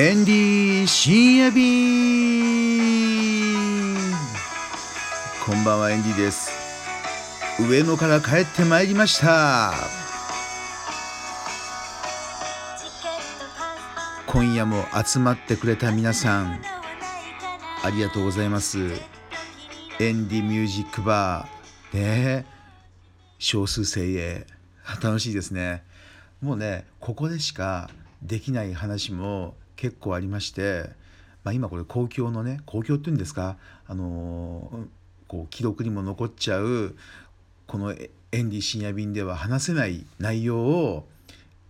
エンディー深夜便こんばんはエンディです。上野から帰ってまいりました。今夜も集まってくれた皆さんありがとうございます。エンディミュージックバーね少数精鋭。楽しいですね。もうねここでしかできない話も結構ありまして、まあ、今これ公共のね公共っていうんですかあのー、こう記録にも残っちゃうこのエンディ深夜便では話せない内容を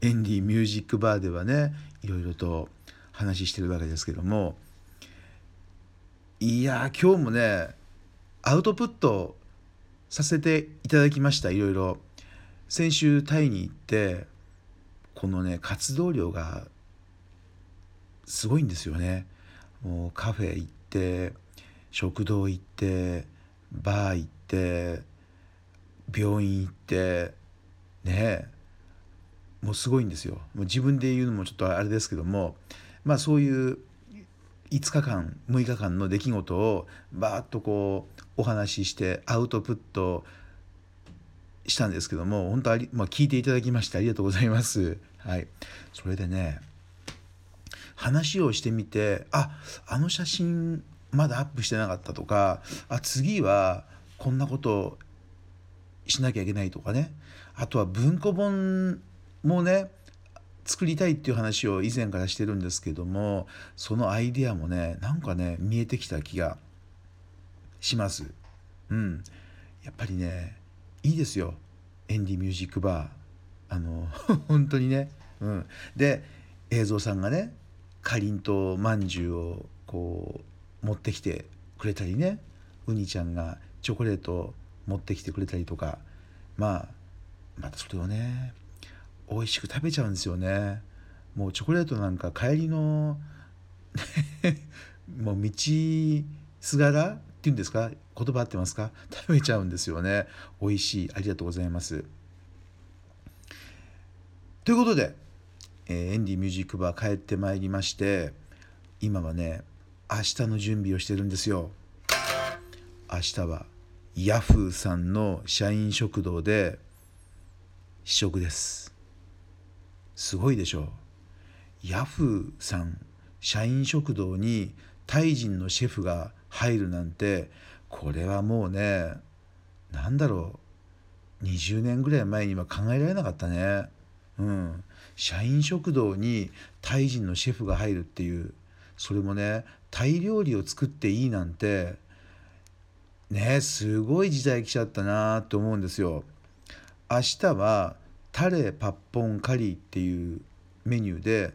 エンディミュージックバーではねいろいろと話してるわけですけどもいや今日もねアウトプットさせていただきましたいろいろ。先週タイに行ってこのね活動量がすごいんですよね。もうカフェ行って食堂行ってバー行って病院行ってねもうすごいんですよ。もう自分で言うのもちょっとあれですけどもまあそういう5日間6日間の出来事をバーッとこうお話ししてアウトプットしたんですけども本当あり、まあ、聞いていただきましてありがとうございます。はい、それでね話をしてみてああの写真まだアップしてなかったとかあ次はこんなことしなきゃいけないとかね。あとは文庫本もね作りたいっていう話を以前からしてるんですけどもそのアイデアもねなんかね見えてきた気がします。うん、やっぱりねいいですよ。エンディミュージックバー。あの 本当にね。うん、で映像さんがねかりんとまんじゅうをこう持ってきてくれたりね。うにちゃんがチョコレートを持ってきてくれたりとか。まあまたそれをね美味しく食べちゃうんですよね。もうチョコレートなんか帰りのもう道すがらっていうんですか？言葉合ってますか？食べちゃうんですよね。美味しい。ありがとうございます。ということでえー、エンディミュージックバー帰ってまいりまして今はね明日の準備をしてるんですよ。明日はヤフーさんの社員食堂で試食です。すごいでしょヤフーさん社員食堂にタイ人のシェフが入るなんてこれはもうね何だろう。20年ぐらい前には考えられなかったね。うん社員食堂にタイ人のシェフが入るっていうそれもねタイ料理を作っていいなんてねすごい時代来ちゃったなって思うんですよ。明日はタレパッポンカリーっていうメニューで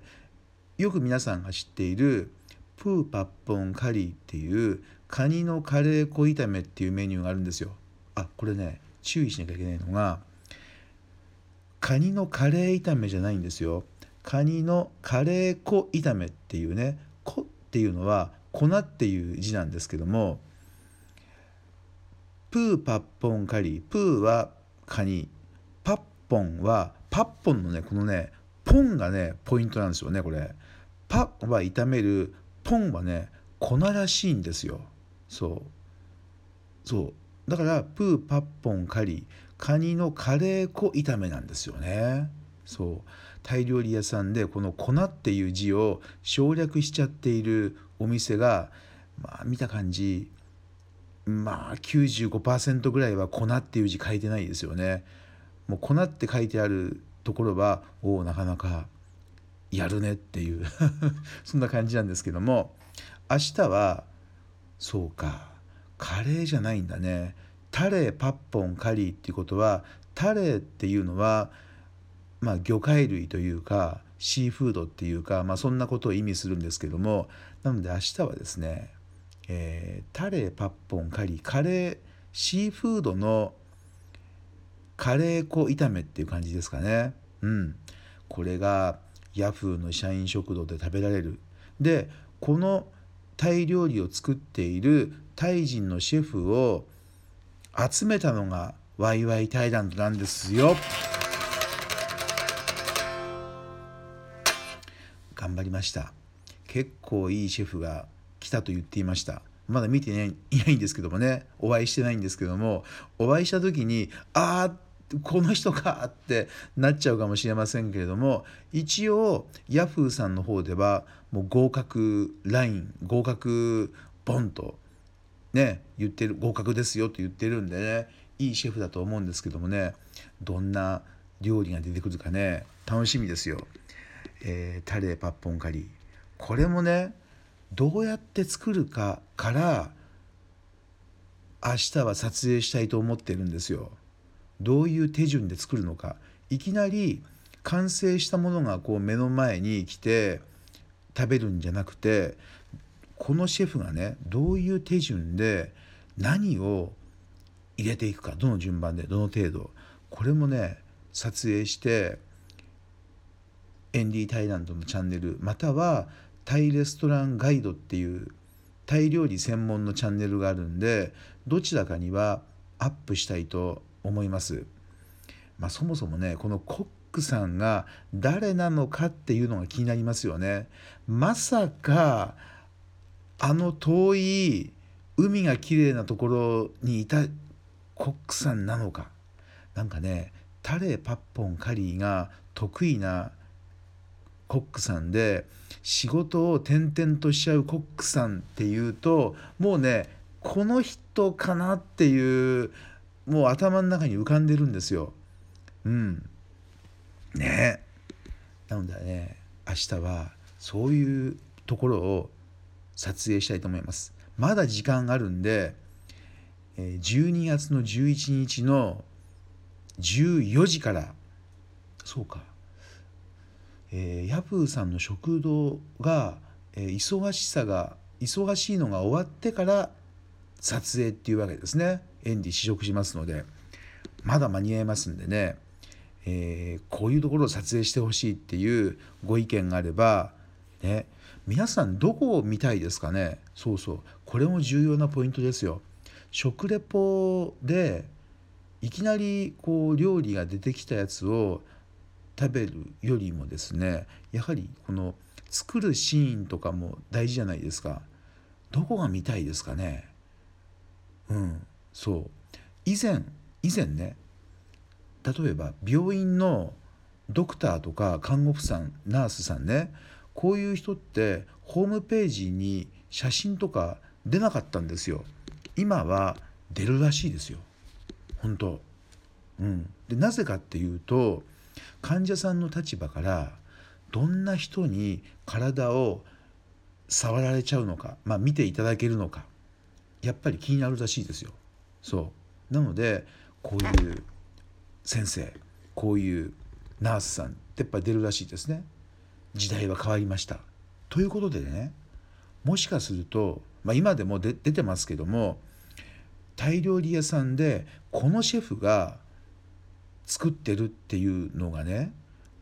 よく皆さんが知っているプーパッポンカリーっていうカニのカレー粉炒めっていうメニューがあるんですよ。あこれね注意しなきゃいけないのがカニのカレー炒めじゃないんですよ。カニのカレー粉炒めっていうね「粉」っていうのは粉っていう字なんですけどもプーパッポンカリー。プーはカニ。パッポンはパッポンのねこのねポンがねポイントなんですよねこれ。パは炒める。ポンはね粉らしいんですよ。そう。そう。だからプーパッポンカリカニのカレー粉炒めなんですよね。そう。タイ料理屋さんでこの粉っていう字を省略しちゃっているお店がまあ見た感じまあ95%ぐらいは粉っていう字書いてないですよね。もう粉って書いてあるところはおおなかなかやるねっていう。そんな感じなんですけども明日はそうか。カレーじゃないんだね。タレパッポンカリーっていうことはタレっていうのはまあ魚介類というかシーフードっていうか、まあ、そんなことを意味するんですけどもなので明日はですね、えー、タレパッポンカリーカレーシーフードのカレー粉炒めっていう感じですかね。うん。これがヤフーの社員食堂で食べられる。でこのタイ料理を作っているタイ人のシェフを集めたのがワイワイタイランドなんですよ。頑張りました。結構いいシェフが来たと言っていましたまだ見ていないんですけどもねお会いしてないんですけどもお会いした時にああこの人かってなっちゃうかもしれませんけれども一応ヤフーさんの方ではもう合格ライン合格ボンとね言ってる合格ですよと言ってるんでねいいシェフだと思うんですけどもねどんな料理が出てくるかね楽しみですよ。えー、タレパッポンカリーこれもねどうやって作るかから明日は撮影したいと思ってるんですよ。どういう手順で作るのかいきなり完成したものがこう目の前に来て食べるんじゃなくてこのシェフがねどういう手順で何を入れていくかどの順番でどの程度これもね撮影してエンディ・タイランドのチャンネルまたはタイレストランガイドっていうタイ料理専門のチャンネルがあるんでどちらかにはアップしたいと思います。まあ、そもそもねこのコックさんが誰なのかっていうのが気になりますよね。まさかあの遠い海が綺麗なところにいたコックさんなのかなんかねタレパッポンカリーが得意なコックさんで仕事を転々としちゃうコックさんっていうともうねこの人かなっていうもう頭の中に浮かんでるんですよ。うん。ねなのでね明日はそういうところを撮影したいと思います。まだ時間あるんで12月の11日の14時からそうかえー、ヤフーさんの食堂が、えー、忙しさが忙しいのが終わってから撮影っていうわけですね。エンディ試食しますので。まだ間に合いますんでね、えー、こういうところを撮影してほしいっていうご意見があればね皆さんどこを見たいですかね？そうそう。これも重要なポイントですよ。食レポでいきなりこう料理が出てきたやつを食べるよりもですねやはりこの作るシーンとかも大事じゃないですか。どこが見たいですかね？うんそう。以前以前ね例えば病院のドクターとか看護婦さんナースさんねこういう人ってホームページに写真とか出なかったんですよ。今は出るらしいですよ。本当。うん。でなぜかっていうと患者さんの立場からどんな人に体を触られちゃうのか、まあ、見ていただけるのかやっぱり気になるらしいですよ。そう。なのでこういう先生こういうナースさんってやっぱり出るらしいですね。時代は変わりました。ということでねもしかすると、まあ、今でも出てますけどもタイ料理屋さんでこのシェフが作ってるっていうのがね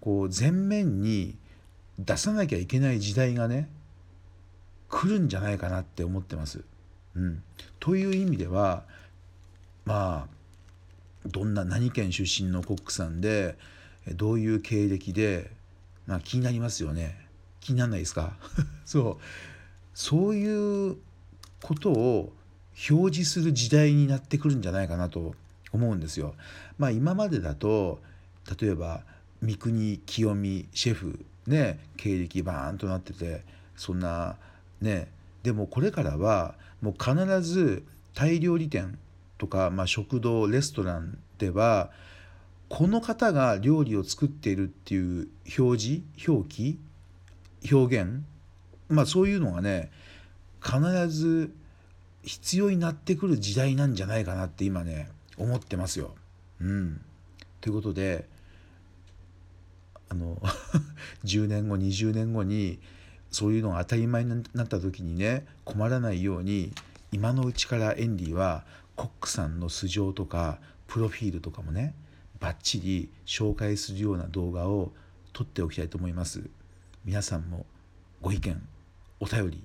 こう前面に出さなきゃいけない時代がね来るんじゃないかなって思ってます。うん、という意味ではまあどんな何県出身のコックさんでどういう経歴で、まあ、気になりますよね。気にならないですか？そう。そういうことを表示する時代になってくるんじゃないかなと思うんですよ。まあ、今までだと例えば三國清美シェフね経歴バーンとなっててそんなねでもこれからはもう必ずタイ料理店とか、まあ、食堂レストランではこの方が料理を作っているっていう表示表記表現まあそういうのがね必ず必要になってくる時代なんじゃないかなって今ね思ってますよ。うん、ということであの 10年後20年後にそういうのが当たり前になった時にね困らないように今のうちからエンディはコックさんの素性とかプロフィールとかもねバッチリ紹介するような動画を撮っておきたいと思います。皆さんもご意見お便り